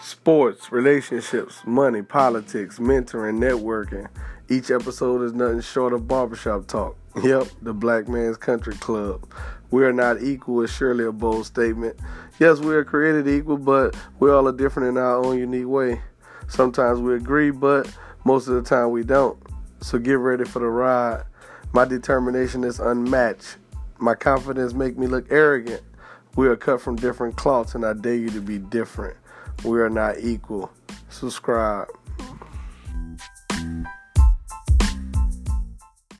sports, relationships, money, politics, mentoring, networking. Each episode is nothing short of barbershop talk. Yep, the Black Man's Country Club. We are not equal is surely a bold statement. Yes, we are created equal, but we all are different in our own unique way. Sometimes we agree, but most of the time we don't. So get ready for the ride. My determination is unmatched. My confidence make me look arrogant. We are cut from different cloths and I dare you to be different. We are not equal. Subscribe.